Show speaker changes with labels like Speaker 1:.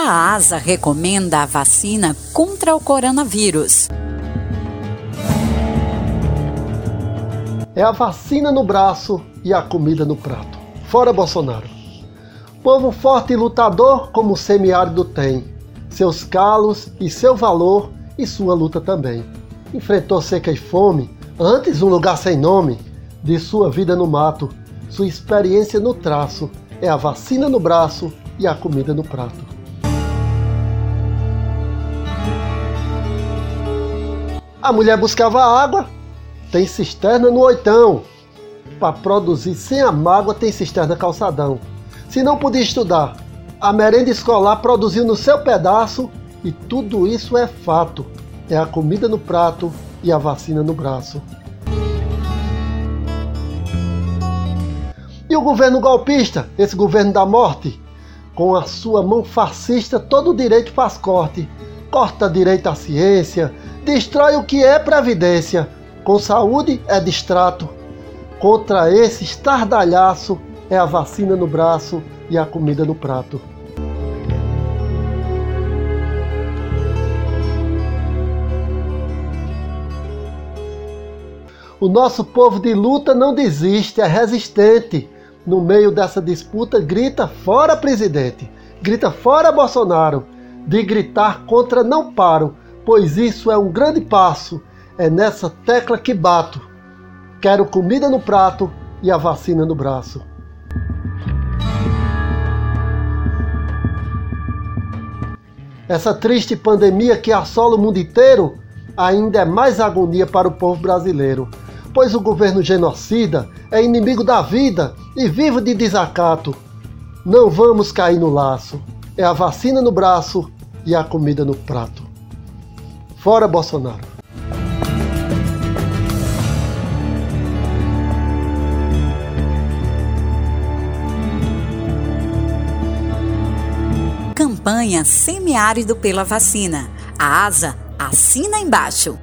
Speaker 1: A ASA recomenda a vacina contra o coronavírus.
Speaker 2: É a vacina no braço e a comida no prato. Fora Bolsonaro. Povo forte e lutador como o semiárido tem. Seus calos e seu valor e sua luta também. Enfrentou seca e fome, antes um lugar sem nome, de sua vida no mato, sua experiência no traço, é a vacina no braço e a comida no prato. A mulher buscava água, tem cisterna no oitão. Para produzir sem a mágoa, tem cisterna calçadão. Se não podia estudar, a merenda escolar produziu no seu pedaço e tudo isso é fato. É a comida no prato e a vacina no braço. E o governo golpista, esse governo da morte, com a sua mão fascista, todo direito faz corte. Corta direito à ciência, destrói o que é previdência. Com saúde é distrato. Contra esse estardalhaço é a vacina no braço e a comida no prato. O nosso povo de luta não desiste, é resistente no meio dessa disputa, grita fora presidente, grita fora Bolsonaro, de gritar contra não paro, pois isso é um grande passo, é nessa tecla que bato. Quero comida no prato e a vacina no braço. Essa triste pandemia que assola o mundo inteiro ainda é mais agonia para o povo brasileiro pois o governo genocida é inimigo da vida e vive de desacato. Não vamos cair no laço. É a vacina no braço e a comida no prato. Fora Bolsonaro.
Speaker 1: Campanha Semiárido pela Vacina. A ASA assina embaixo.